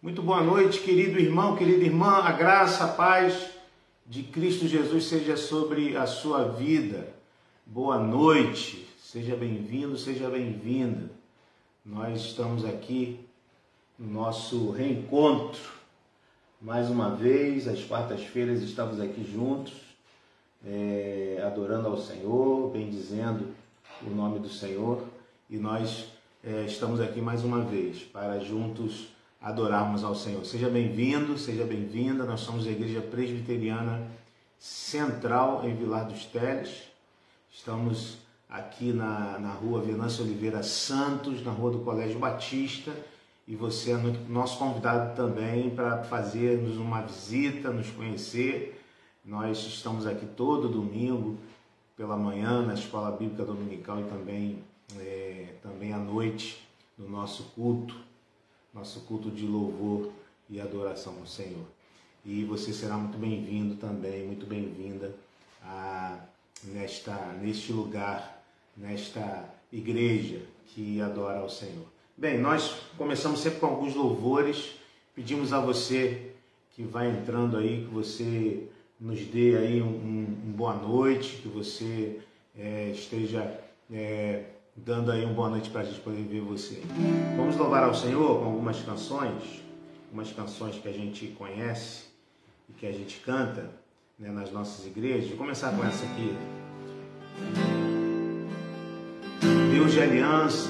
Muito boa noite, querido irmão, querida irmã. A graça, a paz de Cristo Jesus seja sobre a sua vida. Boa noite, seja bem-vindo, seja bem-vinda. Nós estamos aqui no nosso reencontro. Mais uma vez, às quartas-feiras estamos aqui juntos, é, adorando ao Senhor, bendizendo o nome do Senhor. E nós é, estamos aqui mais uma vez para juntos adorarmos ao Senhor. Seja bem-vindo, seja bem-vinda. Nós somos a Igreja Presbiteriana Central em Vilar dos Teles. Estamos aqui na, na rua Venâncio Oliveira Santos, na rua do Colégio Batista. E você é nosso convidado também para fazermos uma visita, nos conhecer. Nós estamos aqui todo domingo pela manhã na Escola Bíblica Dominical e também, é, também à noite no nosso culto nosso culto de louvor e adoração ao Senhor. E você será muito bem-vindo também, muito bem-vinda nesta neste lugar, nesta igreja que adora ao Senhor. Bem, nós começamos sempre com alguns louvores. Pedimos a você que vai entrando aí, que você nos dê aí um, um, um boa noite, que você é, esteja é, dando aí uma boa noite para a gente poder ver você. Vamos louvar ao Senhor com algumas canções, algumas canções que a gente conhece e que a gente canta né, nas nossas igrejas. Vou começar com essa aqui. Deus de aliança,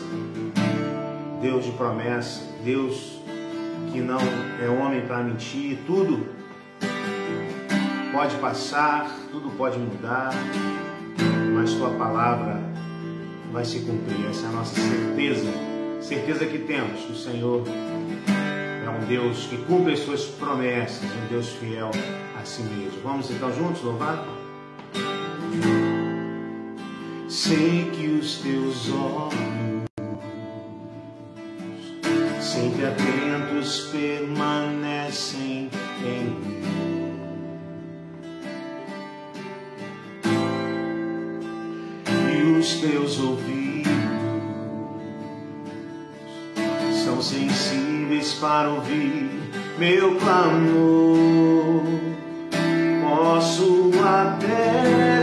Deus de promessa, Deus que não é homem para mentir, tudo pode passar, tudo pode mudar, mas tua palavra vai se cumprir. Essa é a nossa certeza, certeza que temos que o Senhor é um Deus que cumpre as suas promessas, um Deus fiel a si mesmo. Vamos então juntos louvar? Sei que os teus olhos, sempre atentos, permanecem os teus ouvidos são sensíveis para ouvir meu clamor. Posso até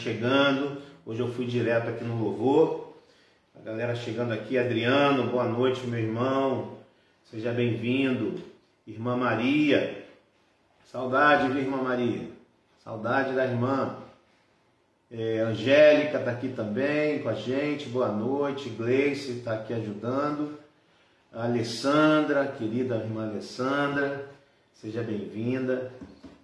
chegando aqui, Adriano, boa noite, meu irmão. Seja bem-vindo. Irmã Maria. Saudade, viu, irmã Maria? Saudade da irmã. É, Angélica está aqui também com a gente. Boa noite. Gleice está aqui ajudando. A Alessandra, querida irmã Alessandra, seja bem-vinda.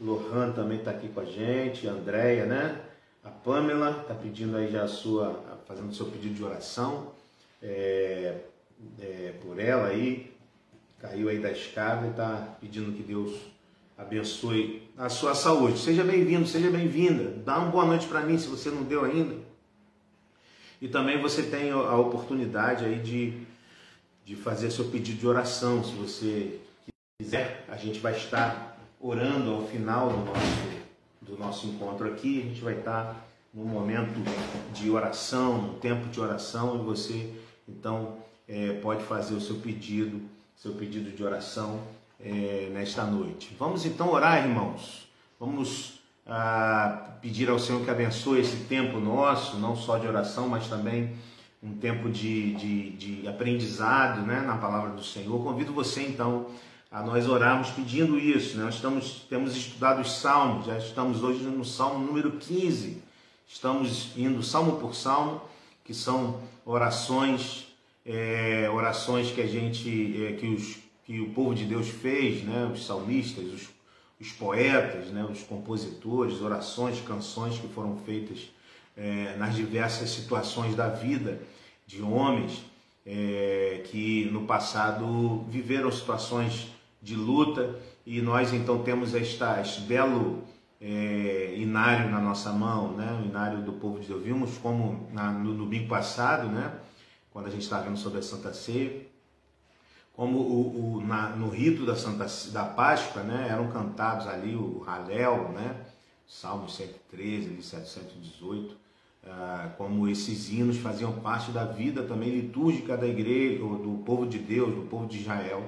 Lohan também está aqui com a gente. A Andréia, né? A Pamela está pedindo aí já a sua, fazendo o seu pedido de oração é, é, por ela aí, caiu aí da escada e está pedindo que Deus abençoe a sua saúde. Seja bem-vindo, seja bem-vinda. Dá uma boa noite para mim se você não deu ainda. E também você tem a oportunidade aí de de fazer seu pedido de oração. Se você quiser, a gente vai estar orando ao final do nosso, do nosso encontro aqui. A gente vai estar num momento de oração, num tempo de oração, e você então é, pode fazer o seu pedido, seu pedido de oração é, nesta noite. Vamos então orar, irmãos. Vamos ah, pedir ao Senhor que abençoe esse tempo nosso, não só de oração, mas também um tempo de, de, de aprendizado né, na palavra do Senhor. Convido você então a nós orarmos pedindo isso. Né? Nós estamos, temos estudado os salmos, já estamos hoje no salmo número 15. Estamos indo salmo por salmo, que são orações, é, orações que a gente, é, que, os, que o povo de Deus fez, né? os salmistas, os, os poetas, né? os compositores, orações, canções que foram feitas é, nas diversas situações da vida de homens é, que no passado viveram situações de luta e nós então temos esta, este belo é, inário na nossa mão, né? o inário do povo de Deus. Vimos como na, no domingo passado, né? quando a gente estava vendo sobre a Santa Ceia, como o, o na, no rito da Santa da Páscoa, né? eram cantados ali o Halel, né? Salmo 113, ali, 718, ah, como esses hinos faziam parte da vida também litúrgica da igreja, do povo de Deus, do povo de Israel.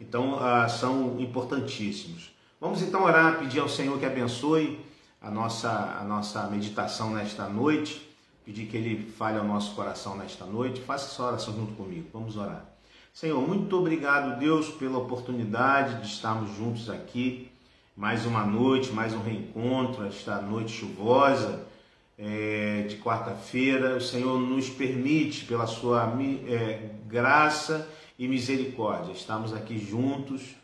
Então, ah, são importantíssimos. Vamos então orar, pedir ao Senhor que abençoe a nossa, a nossa meditação nesta noite, pedir que Ele fale ao nosso coração nesta noite. Faça essa oração junto comigo. Vamos orar. Senhor, muito obrigado, Deus, pela oportunidade de estarmos juntos aqui. Mais uma noite, mais um reencontro, esta noite chuvosa é, de quarta-feira. O Senhor nos permite, pela sua é, graça e misericórdia, estamos aqui juntos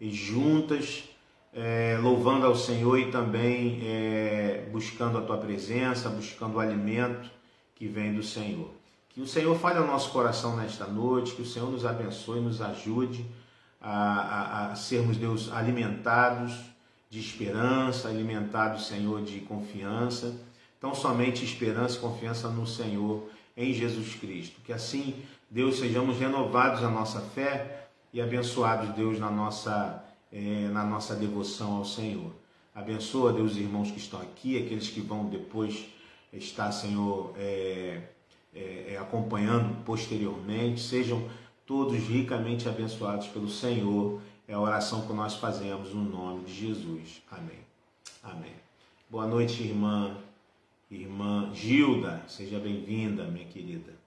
e juntas, é, louvando ao Senhor e também é, buscando a tua presença, buscando o alimento que vem do Senhor. Que o Senhor fale ao nosso coração nesta noite, que o Senhor nos abençoe, nos ajude a, a, a sermos, Deus, alimentados de esperança, alimentados, Senhor, de confiança então, somente esperança e confiança no Senhor, em Jesus Cristo. Que assim, Deus, sejamos renovados na nossa fé e abençoados, Deus, na nossa, é, na nossa devoção ao Senhor. Abençoa, Deus, os irmãos que estão aqui, aqueles que vão depois estar, Senhor, é, é, acompanhando posteriormente. Sejam todos ricamente abençoados pelo Senhor. É a oração que nós fazemos no nome de Jesus. Amém. Amém. Boa noite, irmã irmã Gilda, seja bem-vinda, minha querida.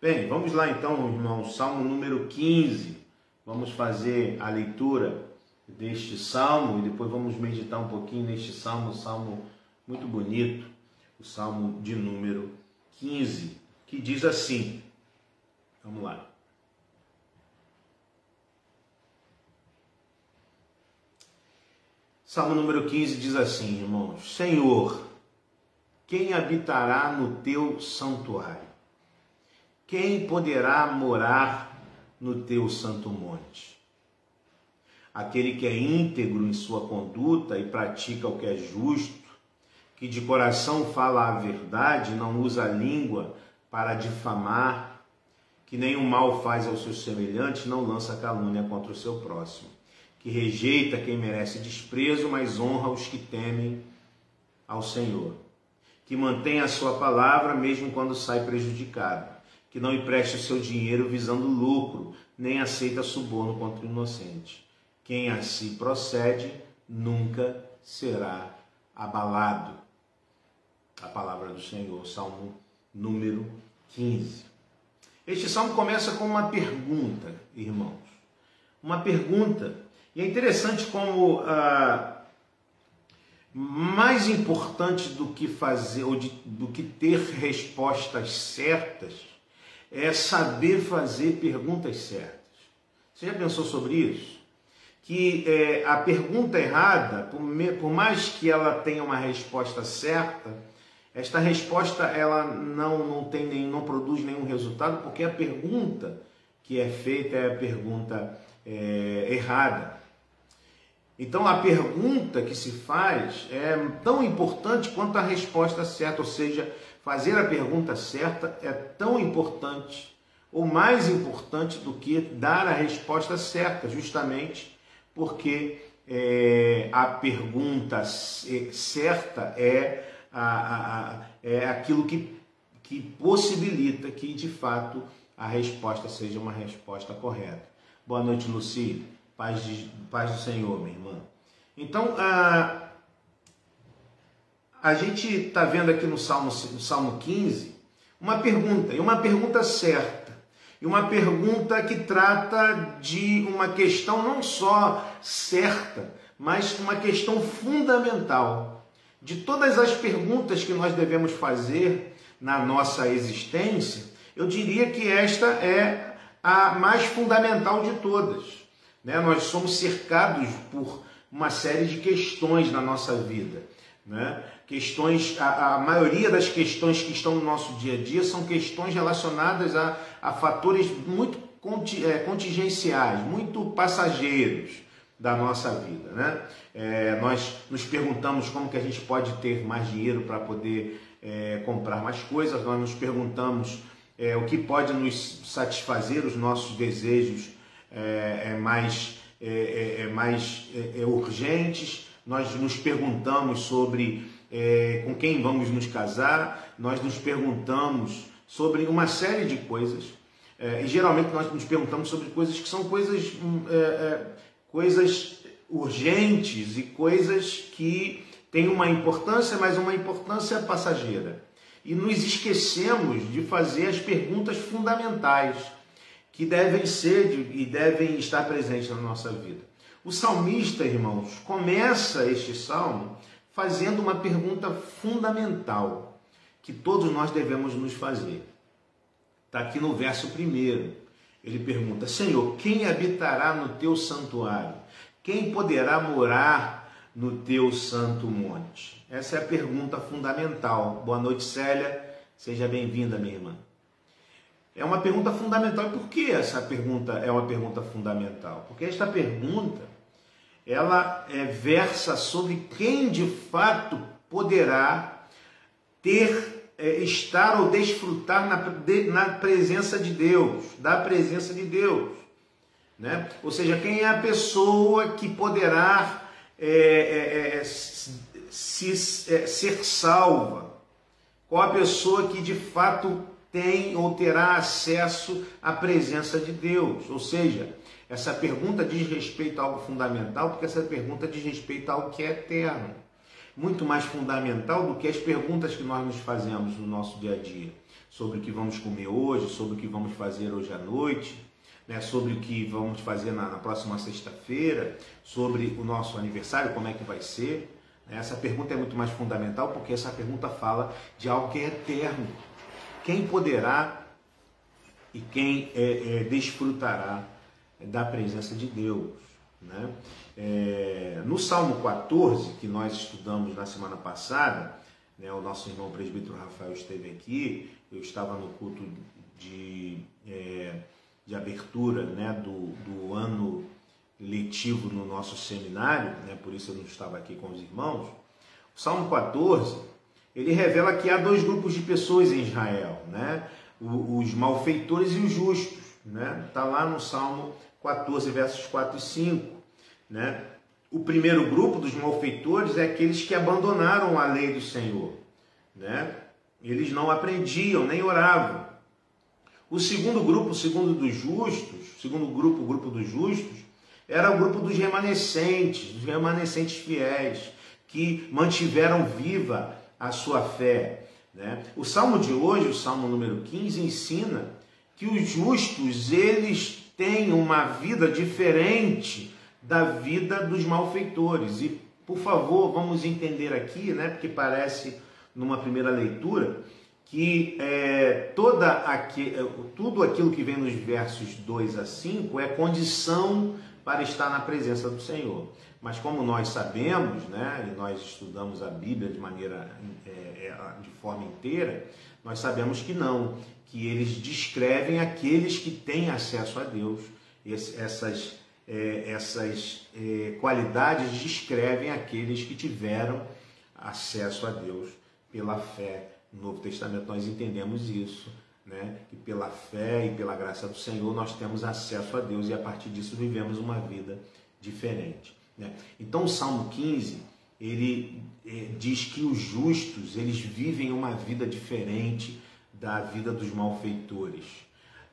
Bem, vamos lá então, irmão, Salmo número 15. Vamos fazer a leitura deste salmo e depois vamos meditar um pouquinho neste salmo, salmo muito bonito, o salmo de número 15, que diz assim: Vamos lá. Salmo número 15 diz assim, irmãos: Senhor, quem habitará no teu santuário? Quem poderá morar no teu santo monte? Aquele que é íntegro em sua conduta e pratica o que é justo, que de coração fala a verdade, não usa a língua para difamar, que nenhum mal faz ao seu semelhante, não lança calúnia contra o seu próximo, que rejeita quem merece desprezo, mas honra os que temem ao Senhor que mantém a sua palavra mesmo quando sai prejudicado, que não empreste o seu dinheiro visando lucro, nem aceita suborno contra o inocente. Quem assim procede nunca será abalado. A palavra do Senhor, Salmo número 15. Este salmo começa com uma pergunta, irmãos. Uma pergunta. E é interessante como ah, mais importante do que fazer ou de, do que ter respostas certas é saber fazer perguntas certas. Você já pensou sobre isso? Que é, a pergunta errada, por, me, por mais que ela tenha uma resposta certa, esta resposta ela não, não tem nem, não produz nenhum resultado, porque a pergunta que é feita é a pergunta é, errada. Então a pergunta que se faz é tão importante quanto a resposta certa, ou seja, fazer a pergunta certa é tão importante ou mais importante do que dar a resposta certa, justamente porque é, a pergunta certa é, a, a, é aquilo que, que possibilita que de fato a resposta seja uma resposta correta. Boa noite, Luci. Paz, paz do Senhor, minha irmã. Então, a, a gente está vendo aqui no Salmo, no Salmo 15 uma pergunta, e uma pergunta certa, e uma pergunta que trata de uma questão não só certa, mas uma questão fundamental. De todas as perguntas que nós devemos fazer na nossa existência, eu diria que esta é a mais fundamental de todas. Né? Nós somos cercados por uma série de questões na nossa vida. Né? Questões, a, a, maioria das questões que estão no nosso dia a dia são questões relacionadas a, a fatores muito é, contingenciais, muito passageiros da nossa vida. Né? É, nós nos perguntamos como que a gente pode ter mais dinheiro para poder é, comprar mais coisas, nós nos perguntamos é, o que pode nos satisfazer os nossos desejos é, é mais, mais urgentes, nós nos perguntamos sobre com quem vamos nos casar, nós nos perguntamos sobre uma série de coisas. e geralmente nós nos perguntamos sobre coisas que são coisas, hum, coisas urgentes e coisas que têm uma importância, mas uma importância passageira e nos esquecemos de fazer as perguntas fundamentais que devem ser e devem estar presentes na nossa vida. O salmista, irmãos, começa este salmo fazendo uma pergunta fundamental que todos nós devemos nos fazer. Está aqui no verso primeiro. Ele pergunta: Senhor, quem habitará no teu santuário? Quem poderá morar no teu santo monte? Essa é a pergunta fundamental. Boa noite, Célia. Seja bem-vinda, minha irmã. É uma pergunta fundamental. E por que essa pergunta é uma pergunta fundamental? Porque esta pergunta ela é, versa sobre quem de fato poderá ter, é, estar ou desfrutar na, de, na presença de Deus, da presença de Deus. Né? Ou seja, quem é a pessoa que poderá é, é, é se, é, ser salva? Qual a pessoa que de fato tem ou terá acesso à presença de Deus? Ou seja, essa pergunta diz respeito a algo fundamental, porque essa pergunta diz respeito a algo que é eterno. Muito mais fundamental do que as perguntas que nós nos fazemos no nosso dia a dia. Sobre o que vamos comer hoje, sobre o que vamos fazer hoje à noite, né, sobre o que vamos fazer na, na próxima sexta-feira, sobre o nosso aniversário, como é que vai ser. Né. Essa pergunta é muito mais fundamental porque essa pergunta fala de algo que é eterno. Quem poderá e quem é, é, desfrutará da presença de Deus? Né? É, no Salmo 14, que nós estudamos na semana passada, né, o nosso irmão presbítero Rafael esteve aqui, eu estava no culto de. É, de abertura né, do, do ano letivo no nosso seminário, né, por isso eu não estava aqui com os irmãos, o Salmo 14, ele revela que há dois grupos de pessoas em Israel, né, os malfeitores e os justos, né, está lá no Salmo 14, versos 4 e 5, né, o primeiro grupo dos malfeitores é aqueles que abandonaram a lei do Senhor, né, eles não aprendiam, nem oravam, o segundo grupo, o segundo dos justos, segundo grupo, o grupo dos justos, era o grupo dos remanescentes, dos remanescentes fiéis, que mantiveram viva a sua fé. Né? O salmo de hoje, o salmo número 15, ensina que os justos, eles têm uma vida diferente da vida dos malfeitores. E, por favor, vamos entender aqui, né, porque parece numa primeira leitura, que é, toda aqui, é, tudo aquilo que vem nos versos 2 a 5 é condição para estar na presença do Senhor. Mas como nós sabemos, né, e nós estudamos a Bíblia de maneira é, é, de forma inteira, nós sabemos que não, que eles descrevem aqueles que têm acesso a Deus. Essas é, essas é, qualidades descrevem aqueles que tiveram acesso a Deus pela fé no Novo Testamento nós entendemos isso né? que pela fé e pela graça do Senhor nós temos acesso a Deus e a partir disso vivemos uma vida diferente. Né? Então o Salmo 15 ele é, diz que os justos eles vivem uma vida diferente da vida dos malfeitores.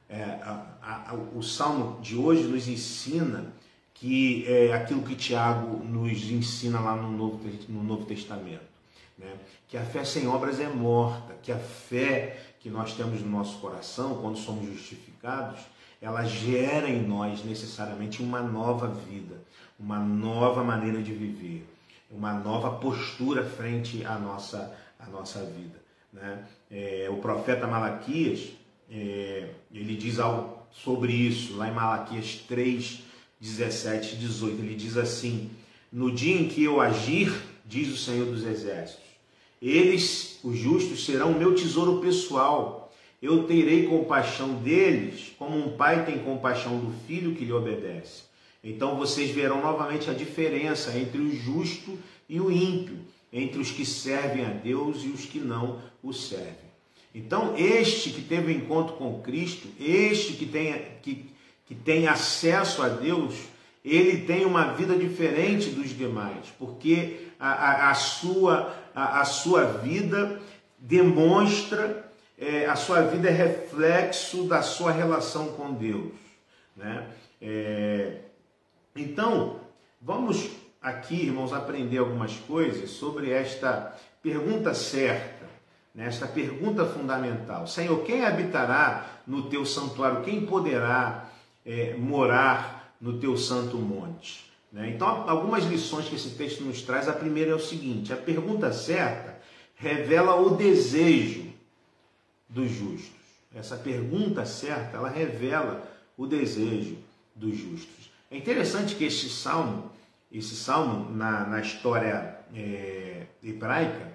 É, a, a, o Salmo de hoje nos ensina que é aquilo que Tiago nos ensina lá no Novo, no Novo Testamento. Né? Que a fé sem obras é morta, que a fé que nós temos no nosso coração, quando somos justificados, ela gera em nós necessariamente uma nova vida, uma nova maneira de viver, uma nova postura frente à nossa, à nossa vida. Né? É, o profeta Malaquias, é, ele diz algo sobre isso, lá em Malaquias 3, 17 e 18. Ele diz assim: No dia em que eu agir, diz o Senhor dos Exércitos, eles, os justos, serão o meu tesouro pessoal. Eu terei compaixão deles, como um pai tem compaixão do filho que lhe obedece. Então vocês verão novamente a diferença entre o justo e o ímpio, entre os que servem a Deus e os que não o servem. Então, este que teve encontro com Cristo, este que tem, que, que tem acesso a Deus, ele tem uma vida diferente dos demais, porque a, a, a sua, a, a, sua vida demonstra, é, a sua vida é reflexo da sua relação com Deus. Né? É, então, vamos aqui, irmãos, aprender algumas coisas sobre esta pergunta certa, nesta pergunta fundamental. Senhor, quem habitará no teu santuário? Quem poderá é, morar no teu santo monte. Né? Então, algumas lições que esse texto nos traz. A primeira é o seguinte: a pergunta certa revela o desejo dos justos. Essa pergunta certa, ela revela o desejo dos justos. É interessante que este salmo, esse salmo na, na história é, hebraica,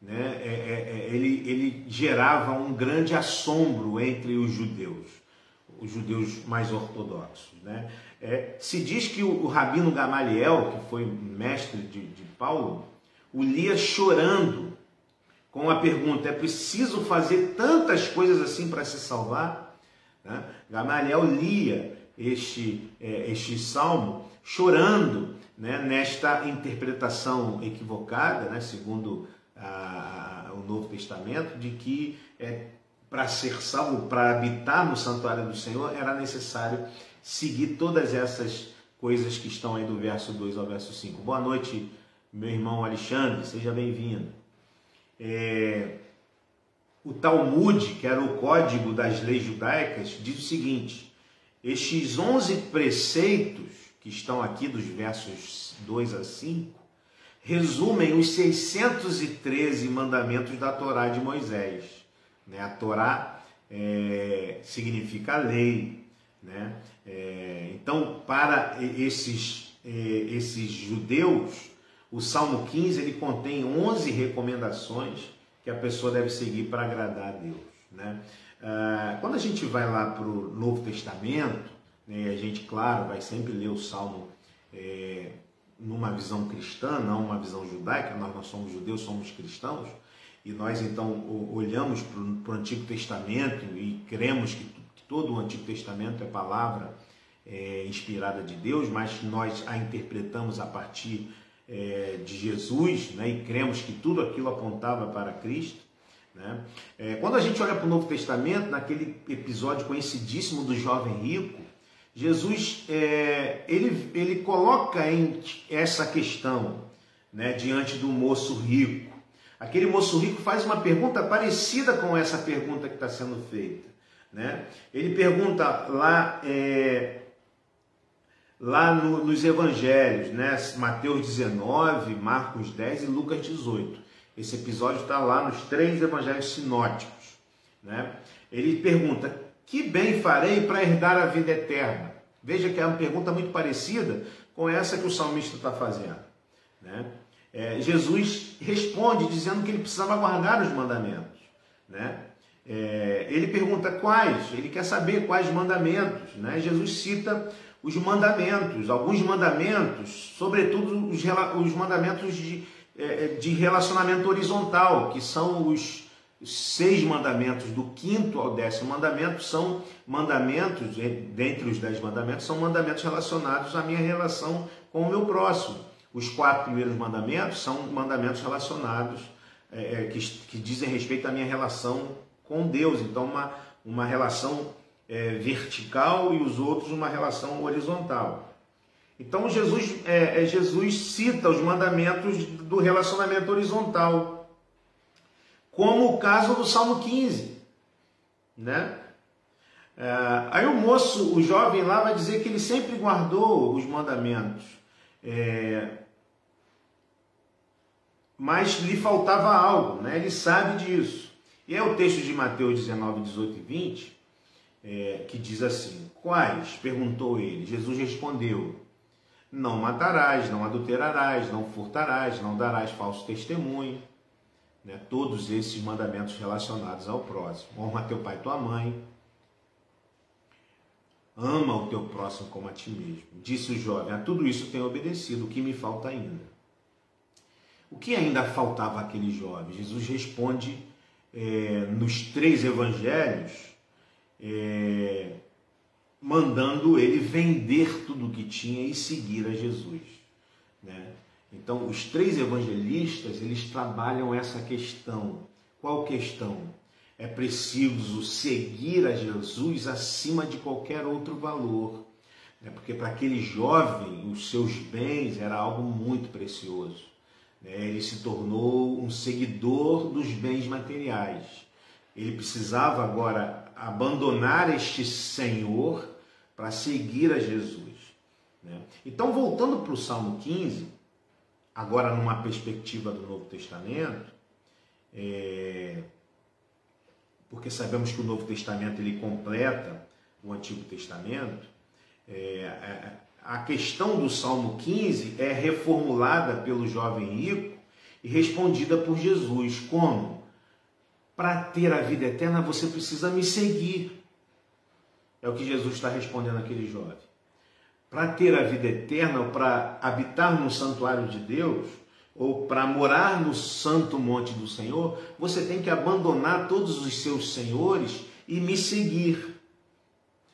né, é, é, é ele, ele gerava um grande assombro entre os judeus os judeus mais ortodoxos. Né? É, se diz que o, o, rabino Gamaliel, que foi mestre de, de Paulo, o lia chorando com a pergunta: é preciso fazer tantas coisas assim para se salvar? Né? Gamaliel lia este, é, este salmo chorando né, nesta interpretação equivocada, né, segundo a, o Novo Testamento, de que é, para ser salvo, para habitar no santuário do Senhor, era necessário seguir todas essas coisas que estão aí do verso 2 ao verso 5. Boa noite, meu irmão Alexandre, seja bem-vindo. É, o Talmud, que era o código das leis judaicas, diz o seguinte: estes 11 preceitos que estão aqui dos versos 2 a 5 resumem os 613 mandamentos da Torá de Moisés. Né? A Torá é, significa lei. Né? É, então, para esses, é, esses judeus, o Salmo 15 ele contém 11 recomendações que a pessoa deve seguir para agradar a Deus. Né? Ah, quando a gente vai lá para o Novo Testamento, né, a gente, claro, vai sempre ler o Salmo é, numa visão cristã, não uma visão judaica, nós não somos judeus, somos cristãos, e nós então olhamos para o Antigo Testamento e cremos que, que, todo o Antigo Testamento é palavra é, inspirada de Deus, mas nós a interpretamos a partir é, de Jesus né, e cremos que tudo aquilo apontava para Cristo. Né? É, quando a gente olha para o Novo Testamento, naquele episódio conhecidíssimo do jovem rico, Jesus é, ele, ele coloca em essa questão né, diante do moço rico. Aquele moço rico faz uma pergunta parecida com essa pergunta que está sendo feita. Né? Ele pergunta lá, é, lá no, nos evangelhos, né? Mateus 19, Marcos 10 e Lucas 18. Esse episódio está lá nos três evangelhos sinóticos. Né? Ele pergunta: Que bem farei para herdar a vida eterna? Veja que é uma pergunta muito parecida com essa que o salmista está fazendo. Né? é, Jesus responde dizendo que ele precisava guardar os mandamentos. Né? É, ele pergunta quais, ele quer saber quais mandamentos. Né? Jesus cita os mandamentos, alguns mandamentos, sobretudo os, os mandamentos de, é, de relacionamento horizontal, que são os, Os seis mandamentos, do quinto ao décimo mandamento, são mandamentos, dentre os dez mandamentos, são mandamentos relacionados à minha relação com o meu próximo. Os quatro primeiros mandamentos são mandamentos relacionados, é, que, que dizem respeito à minha relação com Deus. Então, uma, uma relação é, vertical e os outros uma relação horizontal. Então Jesus, é, Jesus cita os mandamentos do relacionamento horizontal, como o caso do Salmo 15, né? É, aí o moço, o jovem lá vai dizer que ele sempre guardou os mandamentos, é, mas lhe faltava algo, né? Ele sabe disso. E é o texto de Mateus 19, 18 e 20 é, que diz assim: Quais? perguntou ele. Jesus respondeu: Não matarás, não adulterarás, não furtarás, não darás falso testemunho. Né? Todos esses mandamentos relacionados ao próximo. Honra teu pai e tua mãe. Ama o teu próximo como a ti mesmo. Disse o jovem: A tudo isso tenho obedecido, o que me falta ainda? O que ainda faltava àquele jovem? Jesus responde é, nos três evangelhos é, mandando ele vender tudo o que tinha e seguir a Jesus. Né? Então, os três evangelistas eles trabalham essa questão. Qual questão? É preciso seguir a Jesus acima de qualquer outro valor. Né? Porque para aquele jovem, os seus bens era algo muito precioso. Né? Ele se tornou um seguidor dos bens materiais. Ele precisava agora abandonar este Senhor para seguir a Jesus. Né? Então, voltando para o Salmo 15, agora numa perspectiva do Novo Testamento, é... porque sabemos que o Novo Testamento ele completa o Antigo Testamento, é... a questão do Salmo 15 é reformulada pelo jovem rico e respondida por Jesus. Como? Para ter a vida eterna, você precisa me seguir. É o que Jesus está respondendo àquele jovem. Para ter a vida eterna, ou para habitar no santuário de Deus, ou para morar no santo monte do Senhor, você tem que abandonar todos os seus senhores e me seguir.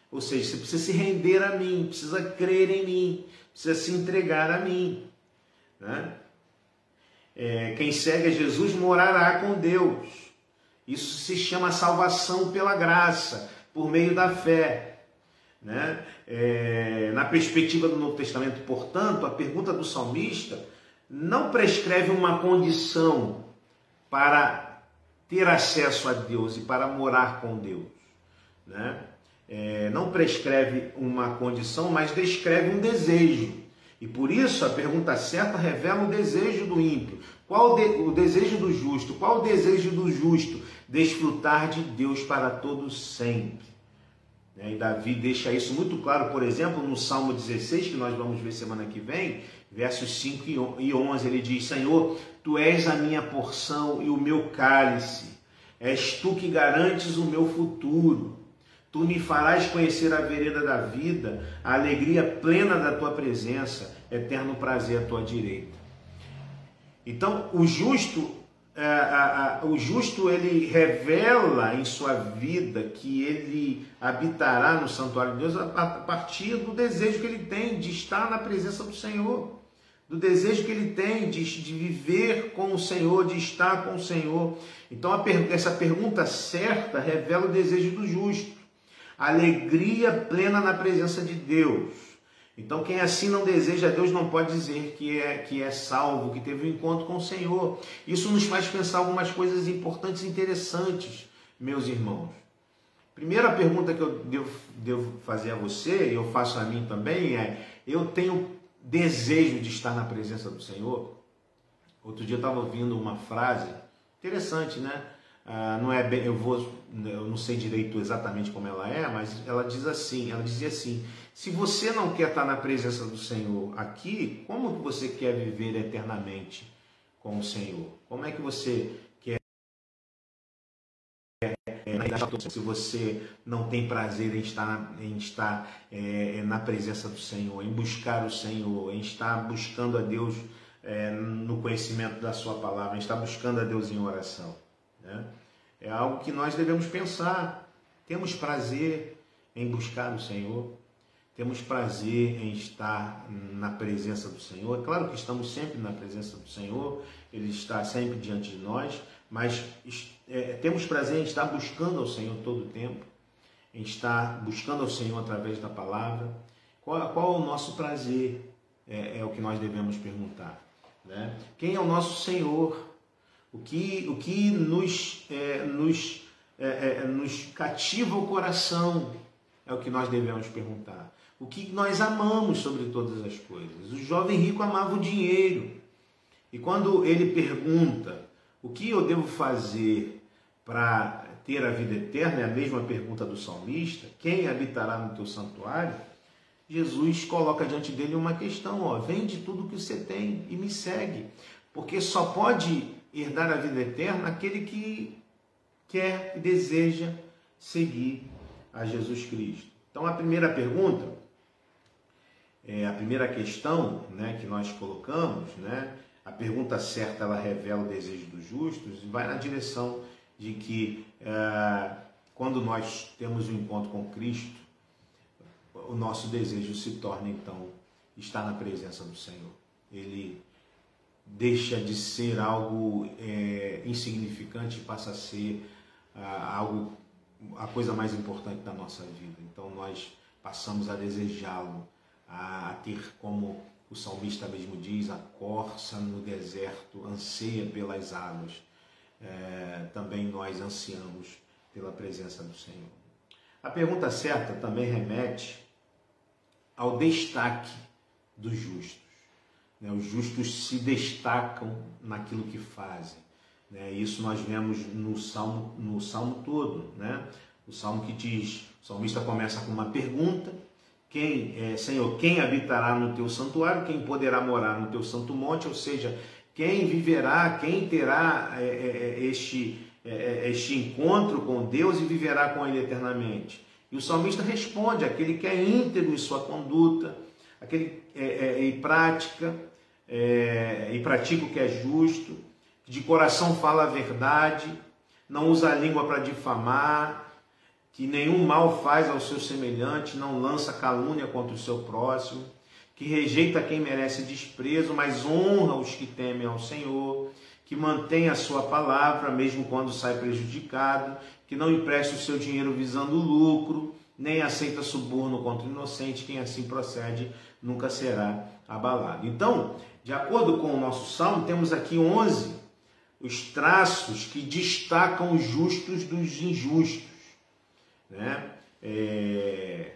Ou seja, você precisa se render a mim, precisa crer em mim, precisa se entregar a mim. Né? É, quem segue a Jesus morará com Deus. Isso se chama salvação pela graça, por meio da fé. Né? É, na perspectiva do Novo Testamento, portanto, a pergunta do salmista não prescreve uma condição para ter acesso a Deus e para morar com Deus. Né? É, não prescreve uma condição, mas descreve um desejo. E por isso a pergunta certa revela o desejo do ímpio. Qual o desejo do justo? Qual o desejo do justo? desfrutar de Deus para todos sempre. Né? E Davi deixa isso muito claro, por exemplo, no Salmo 16, que nós vamos ver semana que vem, versos 5 e 11, ele diz: Senhor, tu és a minha porção e o meu cálice, és tu que garantes o meu futuro. Tu me farás conhecer a vereda da vida, a alegria plena da tua presença, eterno prazer à tua direita. Então, o justo a, a, o justo ele revela em sua vida que ele habitará no santuário de Deus a, a partir do desejo que ele tem de estar na presença do Senhor, do desejo que ele tem de, de viver com o Senhor, de estar com o Senhor. Então essa pergunta certa revela o desejo do justo, alegria plena na presença de Deus. Então, quem assim não deseja Deus não pode dizer que é, que é salvo, que teve um encontro com o Senhor. Isso nos faz pensar algumas coisas importantes e interessantes, meus irmãos. Primeira pergunta que eu devo, devo fazer a você, e eu faço a mim também, é: eu tenho desejo de estar na presença do Senhor? Outro dia eu estava ouvindo uma frase interessante, né? Ah, não é bem, eu vou, eu não sei direito exatamente como ela é, mas ela diz assim, ela dizia assim: se você não quer estar na presença do Senhor aqui, como que você quer viver eternamente com o Senhor? Como é que você quer se você não tem prazer em estar, em estar é, na presença do Senhor, em buscar o Senhor, em estar buscando a Deus é, no conhecimento da Sua palavra, em estar buscando a Deus em oração. Né? É algo que nós devemos pensar. Temos prazer em buscar o Senhor, temos prazer em estar na presença do Senhor. É claro que estamos sempre na presença do Senhor, Ele está sempre diante de nós, mas é, temos prazer em estar buscando ao Senhor todo o tempo, em estar buscando ao Senhor através da palavra. Qual, qual é o nosso prazer? É, é o que nós devemos perguntar. Né? Quem é o nosso Senhor? O que, o que nos, é, nos, é, é, nos cativa o coração é o que nós devemos perguntar. O que nós amamos sobre todas as coisas. O jovem rico amava o dinheiro. E quando ele pergunta o que eu devo fazer para ter a vida eterna, é a mesma pergunta do salmista: quem habitará no teu santuário? Jesus coloca diante dele uma questão: ó, vende tudo que você tem e me segue. Porque só pode herdar a vida eterna aquele que quer e deseja seguir a Jesus Cristo. Então, a primeira pergunta, é, a primeira questão né, que nós colocamos, né, a pergunta certa ela revela o desejo dos justos e vai na direção de que é, quando nós temos um encontro com Cristo, o nosso desejo se torna então estar na presença do Senhor. Ele deixa de ser algo é, insignificante e passa a ser ah, algo a coisa mais importante da nossa vida. Então nós passamos a desejá-lo, a ter como o salmista mesmo diz, a corça no deserto anseia pelas águas. É, também nós ansiamos pela presença do Senhor. A pergunta certa também remete ao destaque dos justos. Né? Os justos se destacam naquilo que fazem. Né? Isso nós vemos no salmo, no salmo todo. Né? O salmo que diz, o salmista começa com uma pergunta, quem, é, Senhor, quem habitará no teu santuário, quem poderá morar no teu santo monte, ou seja, quem viverá, quem terá é, é, é este, é, é, este encontro com Deus e viverá com Ele eternamente. E o salmista responde: aquele que é íntegro em sua conduta, aquele em prática, e pratica o que é justo, de coração fala a verdade, não usa a língua para difamar, que nenhum mal faz ao seu semelhante, não lança calúnia contra o seu próximo, que rejeita quem merece desprezo, mas honra os que temem ao Senhor, que mantém a sua palavra, mesmo quando sai prejudicado, que não empresta o seu dinheiro visando lucro, nem aceita suborno contra o inocente, quem assim procede nunca será abalado. Então, de acordo com o nosso salmo, temos aqui 11 os traços que destacam os justos dos injustos. Né? É...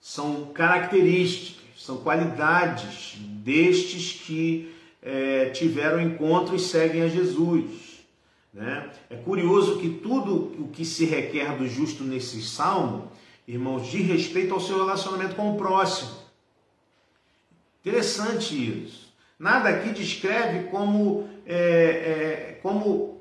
São características, são qualidades destes que é, tiveram encontro e seguem a Jesus. Né? É curioso que tudo o que se requer do justo nesse salmo, irmãos, diz respeito ao seu relacionamento com o próximo. Interessante isso. Nada aqui descreve como, é, é, como,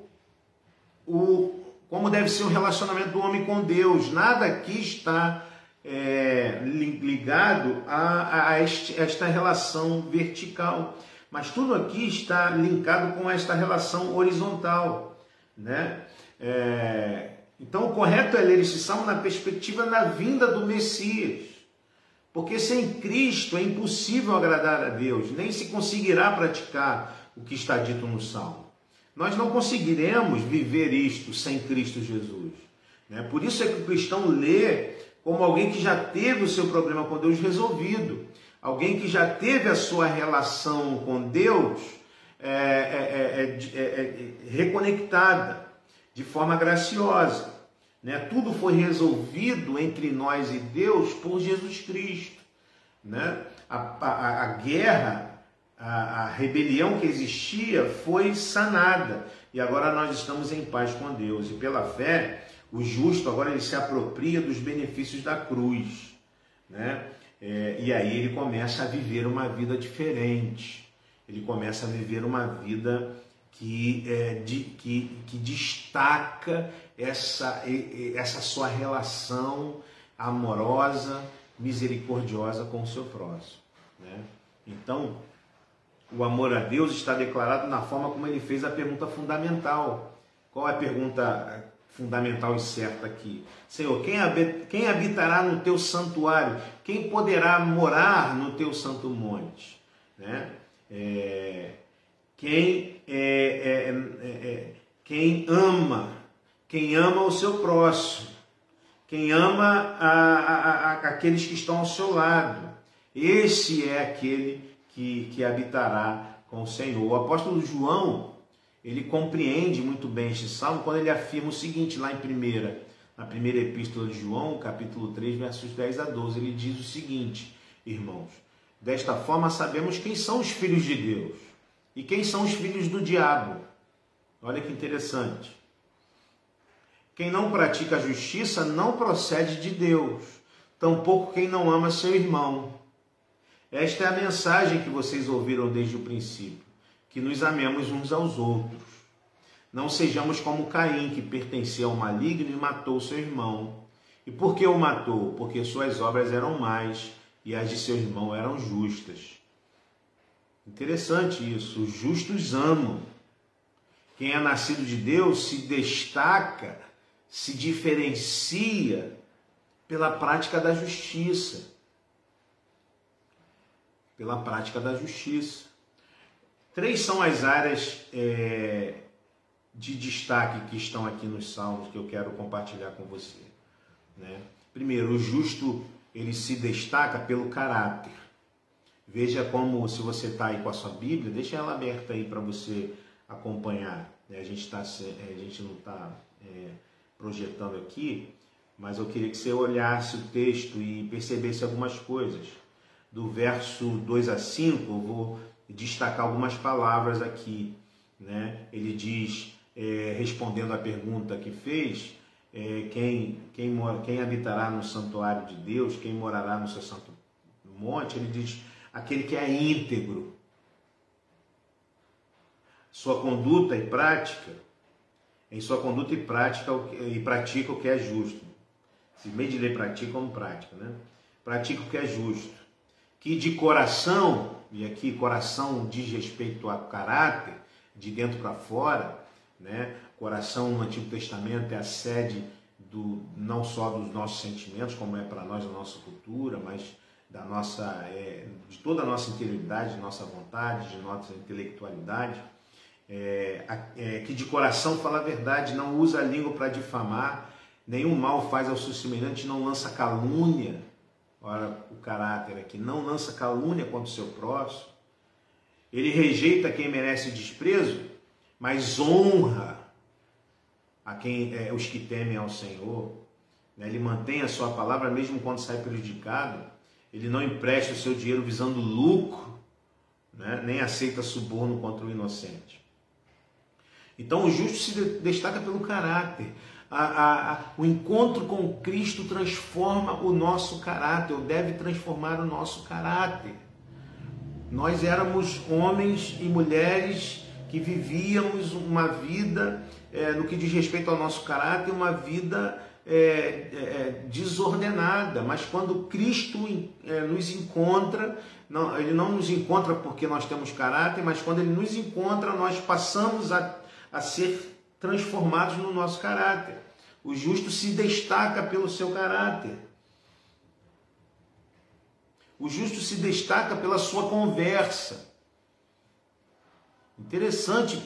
o, como deve ser o relacionamento do homem com Deus. Nada aqui está é, ligado a, a, este, esta relação vertical. Mas tudo aqui está linkado com esta relação horizontal. Né? É, então, o correto é ler esse salmo na perspectiva da vinda do Messias. Porque sem Cristo é impossível agradar a Deus, nem se conseguirá praticar o que está dito no salmo. Nós não conseguiremos viver isto sem Cristo Jesus. Né? Por isso é que o cristão lê como alguém que já teve o seu problema com Deus resolvido, alguém que já teve a sua relação com Deus é é, é, é, é, reconectada de forma graciosa. Né? Tudo foi resolvido entre nós e Deus por Jesus Cristo. Né? A, a, a guerra, a, a rebelião que existia foi sanada e agora nós estamos em paz com Deus. E pela fé, o justo agora ele se apropria dos benefícios da cruz. Né? É, e aí ele começa a viver uma vida diferente ele começa a viver uma vida que, é, de, que, que destaca essa, essa sua relação amorosa, misericordiosa com o seu próximo. Né? Então, o amor a Deus está declarado na forma como ele fez a pergunta fundamental. Qual é a pergunta fundamental e certa aqui? Senhor, quem habitará no teu santuário? Quem poderá morar no teu santo monte? Né? É, quem, é, é, é, é quem ama, quem ama o seu próximo, quem ama a, a, a, aqueles que estão ao seu lado, esse é aquele que, que habitará com o Senhor. O apóstolo João, ele compreende muito bem este salmo quando ele afirma o seguinte, lá em primeira, na primeira epístola de João, capítulo 3, versos 10 a 12, ele diz o seguinte, irmãos, desta forma sabemos quem são os filhos de Deus e quem são os filhos do diabo. Olha que interessante. Quem não pratica a justiça não procede de Deus, tampouco quem não ama seu irmão. Esta é a mensagem que vocês ouviram desde o princípio, que nos amemos uns aos outros. Não sejamos como Caim, que pertencia ao maligno e matou seu irmão. E por que o matou? Porque suas obras eram más e as de seu irmão eram justas. Interessante isso. Os justos amam. Quem é nascido de Deus se destaca, se diferencia pela prática da justiça pela prática da justiça. Três são as áreas é, de destaque que estão aqui nos Salmos que eu quero compartilhar com você. Né? Primeiro, o justo ele se destaca pelo caráter. Veja como, se você está aí com a sua Bíblia, deixa ela aberta aí para você acompanhar. Né? A, gente tá, a gente não está é, projetando aqui, mas eu queria que você olhasse o texto e percebesse algumas coisas do verso 2 a 5, eu vou destacar algumas palavras aqui. Né? Ele diz, é, respondendo à pergunta que fez, é, quem, quem, quem habitará no santuário de Deus, quem morará no seu santo monte, ele diz, aquele que é íntegro. Sua conduta e prática, em sua conduta e prática, e pratica o que é justo. Se meio de ler pratica como prática, né? Pratica o que é justo que de coração, e aqui coração diz respeito ao caráter, de dentro para fora, né? Coração no Antigo Testamento é a sede do não só dos nossos sentimentos, como é para nós a nossa cultura, mas da nossa, é, de toda a nossa interioridade, de nossa vontade, de nossa intelectualidade, é, é, que de coração fala a verdade, não usa a língua para difamar, nenhum mal faz ao seu semelhante, não lança calúnia, Ora, o caráter aqui não lança calúnia contra o seu próximo. Ele rejeita quem merece desprezo, mas honra a quem é, os que temem ao Senhor. Né? Ele mantém a sua palavra mesmo quando sai prejudicado. Ele não empresta o seu dinheiro visando lucro, né? nem aceita suborno contra o inocente. Então o justo se destaca pelo caráter a, a, a, o encontro com Cristo transforma o nosso caráter, ou deve transformar o nosso caráter. Nós éramos homens e mulheres que vivíamos uma vida, é, no que diz respeito ao nosso caráter, uma vida é, é, desordenada, mas quando Cristo é, nos encontra, não, Ele não nos encontra porque nós temos caráter, mas quando Ele nos encontra, nós passamos a, a ser transformados no nosso caráter. O justo se destaca pelo seu caráter. O justo se destaca pela sua conversa. Interessante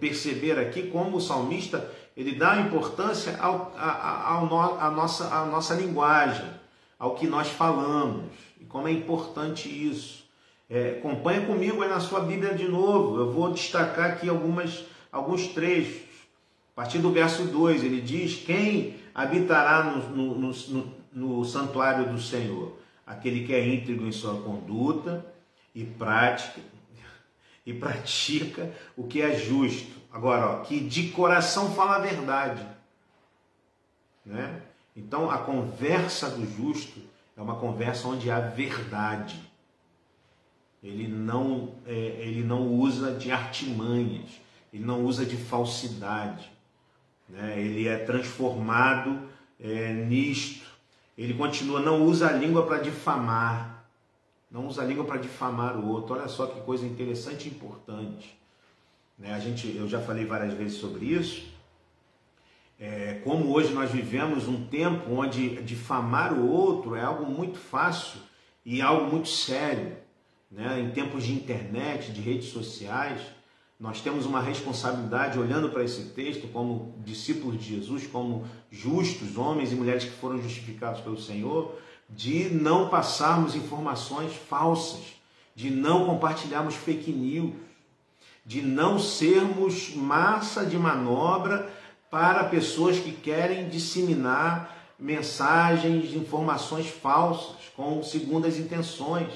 perceber aqui como o salmista ele dá importância ao, a, a, nossa, à nossa linguagem, ao que nós falamos, e como é importante isso. É, acompanha comigo aí na sua Bíblia de novo, eu vou destacar aqui algumas, alguns trechos. A partir do verso 2, ele diz: Quem habitará no, no, no, no santuário do Senhor? Aquele que é íntegro em sua conduta e prática e pratica o que é justo. Agora, ó, que de coração fala a verdade. Né? Então, a conversa do justo é uma conversa onde há verdade. Ele não, é, ele não usa de artimanhas, ele não usa de falsidade né? ele é transformado é, nisto. Ele continua, não usa a língua para difamar. Não usa a língua para difamar o outro. Olha só que coisa interessante e importante. Né? A gente, eu já falei várias vezes sobre isso. É, como hoje nós vivemos um tempo onde difamar o outro é algo muito fácil e algo muito sério. Né? Em tempos de internet, de redes sociais, nós temos uma responsabilidade, olhando para esse texto, como discípulos de Jesus, como justos, homens e mulheres que foram justificados pelo Senhor, de não passarmos informações falsas, de não compartilharmos fake news, de não sermos massa de manobra para pessoas que querem disseminar mensagens, informações falsas, com segundas intenções.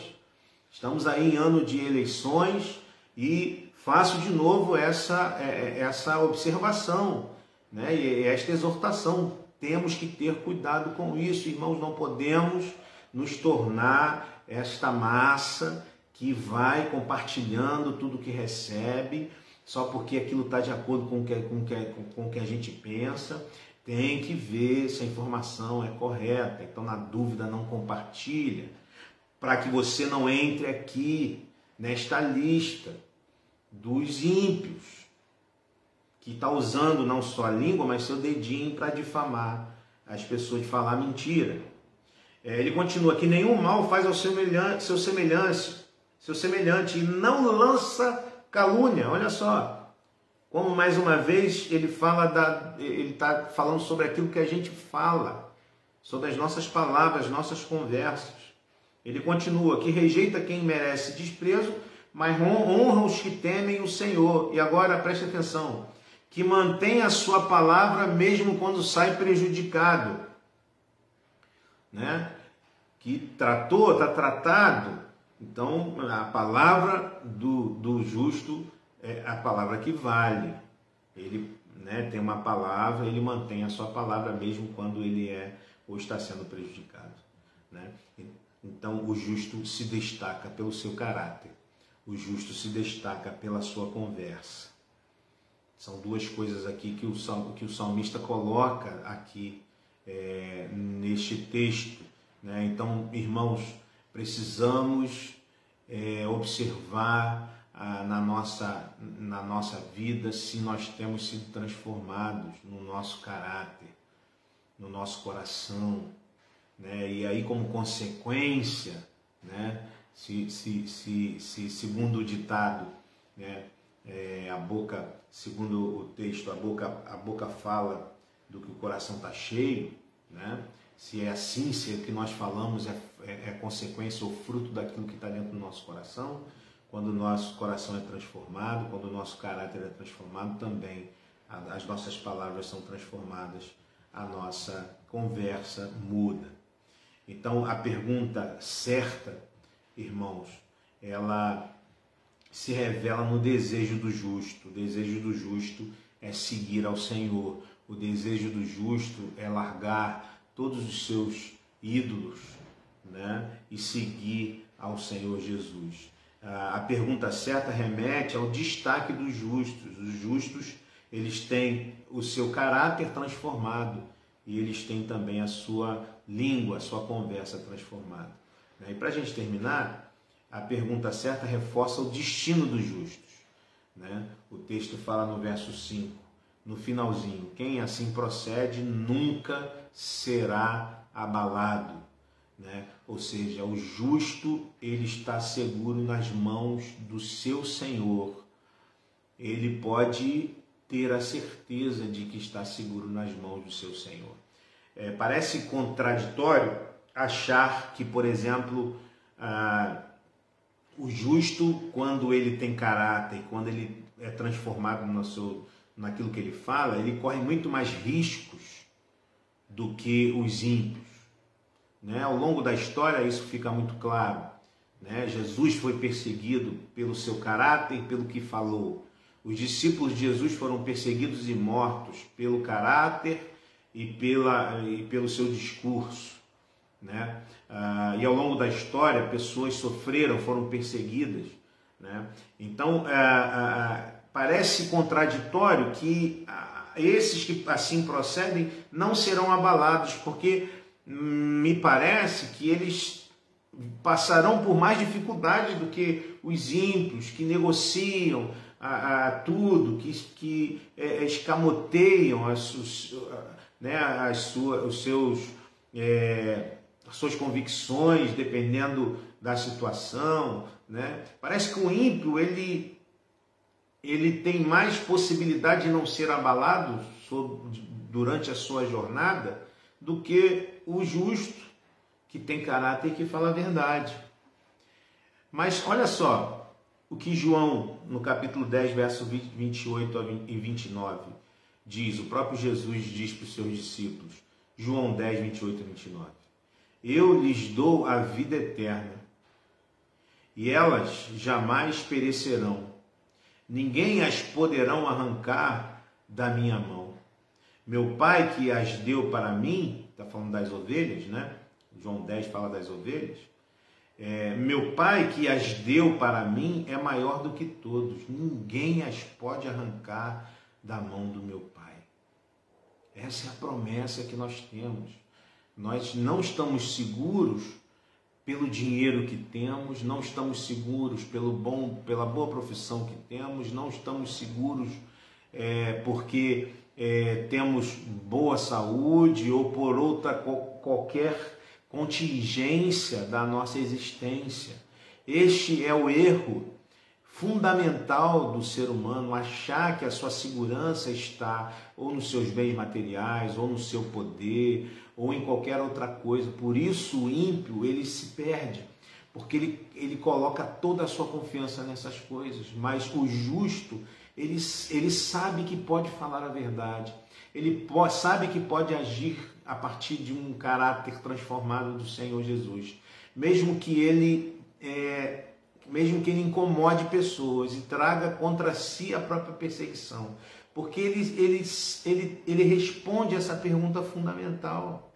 Estamos aí em ano de eleições e faço de novo essa, é, é, essa observação né? e esta exortação. Temos que ter cuidado com isso, irmãos, não podemos nos tornar esta massa que vai compartilhando tudo que recebe, só porque aquilo está de acordo com o que, com, que, com que a gente pensa. Tem que ver se a informação é correta. Então, na dúvida, não compartilha, para que você não entre aqui nesta lista dos ímpios, que está usando não só a língua, mas seu dedinho para difamar as pessoas, de falar mentira. É, ele continua que nenhum mal faz ao semelhante, seu semelhante, seu semelhante e não lança calúnia. Olha só, como mais uma vez ele fala da, ele está falando sobre aquilo que a gente fala, sobre as nossas palavras, nossas conversas. Ele continua que rejeita quem merece desprezo mas honra os que temem o Senhor. E agora preste atenção: que mantém a sua palavra mesmo quando sai prejudicado. Né? Que tratou, está tratado. Então, a palavra do, do justo é a palavra que vale. Ele né, tem uma palavra, ele mantém a sua palavra mesmo quando ele é ou está sendo prejudicado. Né? Então, o justo se destaca pelo seu caráter o justo se destaca pela sua conversa. São duas coisas aqui que o, que o salmista coloca aqui é, neste texto. Né? Então, irmãos, precisamos é, observar ah, na, nossa, na nossa vida se nós temos sido transformados no nosso caráter, no nosso coração. Né? E aí, como consequência, né? Se, se, se, se segundo o ditado, né, é, a boca, segundo o texto, a boca, a boca fala do que o coração está cheio, né? se é assim, se o que nós falamos é, é, é consequência ou fruto daquilo que está dentro do nosso coração, quando o nosso coração é transformado, quando o nosso caráter é transformado, também as nossas palavras são transformadas, a nossa conversa muda. Então, a pergunta certa irmãos, ela se revela no desejo do justo. O desejo do justo é seguir ao Senhor. O desejo do justo é largar todos os seus ídolos né? e seguir ao Senhor Jesus. A pergunta certa remete ao destaque dos justos. Os justos, eles têm o seu caráter transformado e eles têm também a sua língua, a sua conversa transformada. Né? E para a gente terminar, a pergunta certa reforça o destino dos justos. Né? O texto fala no verso 5, no finalzinho: quem assim procede nunca será abalado. Né? Ou seja, o justo ele está seguro nas mãos do seu Senhor. Ele pode ter a certeza de que está seguro nas mãos do seu Senhor. É, parece contraditório achar que, por exemplo, ah, o justo, quando ele tem caráter, quando ele é transformado no seu, naquilo que ele fala, ele corre muito mais riscos do que os ímpios. Né? Ao longo da história, isso fica muito claro. Né? Jesus foi perseguido pelo seu caráter pelo que falou. Os discípulos de Jesus foram perseguidos e mortos pelo caráter e, pela, e pelo seu discurso. Né? Ah, e ao longo da história, pessoas sofreram, foram perseguidas. Né? Então, ah, ah, parece contraditório que esses que assim procedem não serão abalados, porque me parece que eles passarão por mais dificuldades do que os ímpios que negociam a, a tudo, que, que é, escamoteiam as, os, né, as sua, os seus, é, suas convicções, dependendo da situação. Né? Parece que o ímpio ele, ele tem mais possibilidade de não ser abalado durante a sua jornada do que o justo, que tem caráter e que fala a verdade. Mas olha só o que João, no capítulo 10, verso 28 e 29, diz, o próprio Jesus diz para os seus discípulos, João 10, 28 e 29. Eu lhes dou a vida eterna, e elas jamais perecerão. Ninguém as poderão arrancar da minha mão. Meu Pai que as deu para mim, está falando das ovelhas, né? João 10 fala das ovelhas. É, meu Pai que as deu para mim é maior do que todos. Ninguém as pode arrancar da mão do meu Pai. Essa é a promessa que nós temos. Nós não estamos seguros pelo dinheiro que temos, não estamos seguros pelo bom, pela boa profissão que temos, não estamos seguros é, porque é, temos boa saúde ou por outra qualquer contingência da nossa existência. Este é o erro fundamental do ser humano achar que a sua segurança está ou nos seus bens materiais, ou no seu poder, ou em qualquer outra coisa. Por isso o ímpio, ele se perde, porque ele, ele coloca toda a sua confiança nessas coisas. Mas o justo, ele, ele sabe que pode falar a verdade, ele pode, sabe que pode agir a partir de um caráter transformado do Senhor Jesus. Mesmo que ele é, mesmo que ele incomode pessoas e traga contra si a própria perseguição. Porque ele, ele, ele, ele responde essa pergunta fundamental.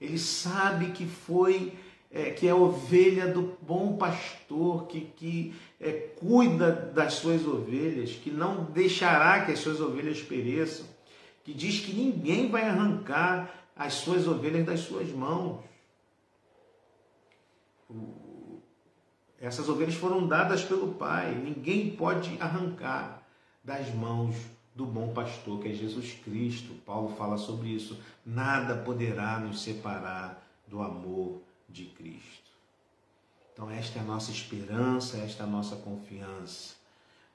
Ele sabe que foi, é, que é ovelha do bom pastor, que, que é, cuida das suas ovelhas, que não deixará que as suas ovelhas pereçam, que diz que ninguém vai arrancar as suas ovelhas das suas mãos. Essas ovelhas foram dadas pelo Pai, ninguém pode arrancar das mãos do bom pastor, que é Jesus Cristo. Paulo fala sobre isso. Nada poderá nos separar do amor de Cristo. Então, esta é a nossa esperança, esta é a nossa confiança.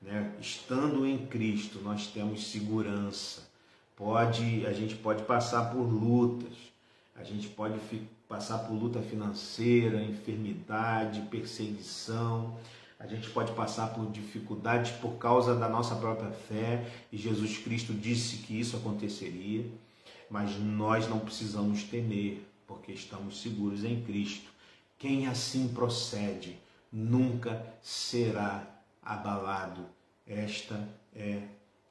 Né? Estando em Cristo, nós temos segurança. Pode, a gente pode passar por lutas, a gente pode passar por luta financeira, enfermidade, perseguição. A gente pode passar por dificuldades por causa da nossa própria fé, e Jesus Cristo disse que isso aconteceria, mas nós não precisamos temer, porque estamos seguros em Cristo. Quem assim procede nunca será abalado. Esta é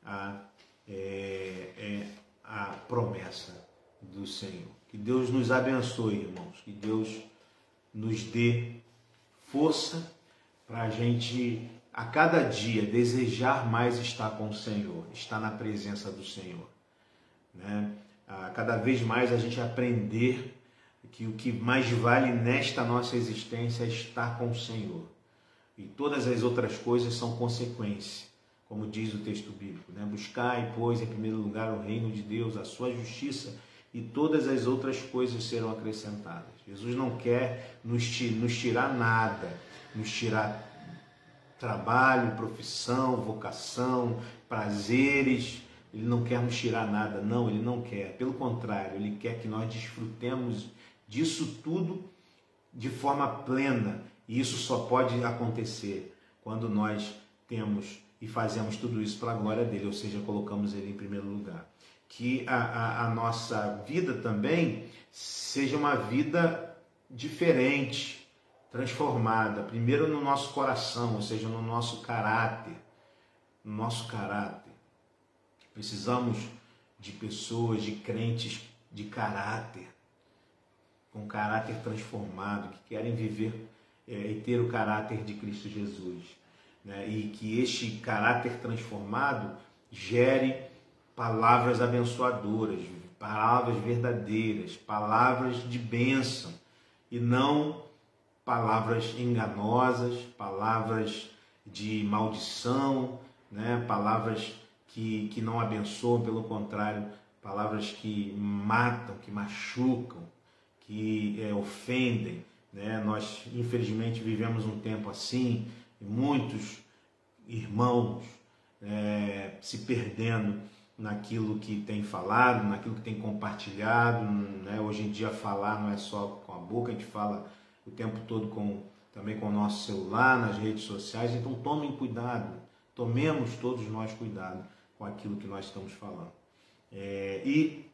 a, é, é a promessa do Senhor. Que Deus nos abençoe, irmãos. Que Deus nos dê força para a gente, a cada dia, desejar mais estar com o Senhor, estar na presença do Senhor. Né? Cada vez mais a gente aprender que o que mais vale nesta nossa existência é estar com o Senhor. E todas as outras coisas são consequência, como diz o texto bíblico. Né? Buscai, pois, em primeiro lugar o reino de Deus, a sua justiça e todas as outras coisas serão acrescentadas. Jesus não quer nos, tirar nada, nos tirar trabalho, profissão, vocação, prazeres. Ele não quer nos tirar nada, não, ele não quer. Pelo contrário, ele quer que nós desfrutemos disso tudo de forma plena. E isso só pode acontecer quando nós temos e fazemos tudo isso para a glória dele, ou seja, colocamos ele em primeiro lugar que a, a, a nossa vida também seja uma vida diferente, transformada. Primeiro no nosso coração, ou seja, no nosso caráter. No nosso caráter. Precisamos de pessoas, de crentes de caráter, com caráter transformado, que querem viver é, e ter o caráter de Cristo Jesus. Né? E que este caráter transformado gere palavras abençoadoras, palavras verdadeiras, palavras de bênção e não palavras enganosas, palavras de maldição, né? palavras que, que não abençoam, pelo contrário, palavras que matam, que machucam, que é, ofendem. Né? Nós, infelizmente, vivemos um tempo assim, e muitos irmãos é, se perdendo naquilo que tem falado, naquilo que tem compartilhado. Né? Hoje em dia, falar não é só com a boca, a gente fala o tempo todo com, também com o nosso celular, nas redes sociais. Então, tomem cuidado, tomemos todos nós cuidado com aquilo que nós estamos falando. É, e,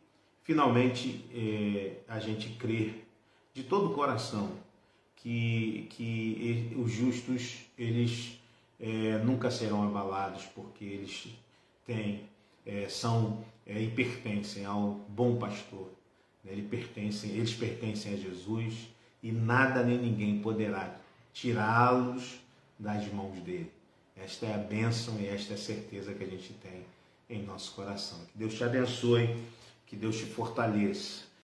finalmente, é, a gente crer de todo o coração que, que os justos, eles é, nunca serão abalados, porque eles têm, é, são é, e pertencem ao bom pastor. Né? Eles, pertencem, eles pertencem a Jesus e nada nem ninguém poderá tirá-los das mãos dele. Esta é a bênção e esta é a certeza que a gente tem em nosso coração. Que Deus te abençoe, que Deus te fortaleça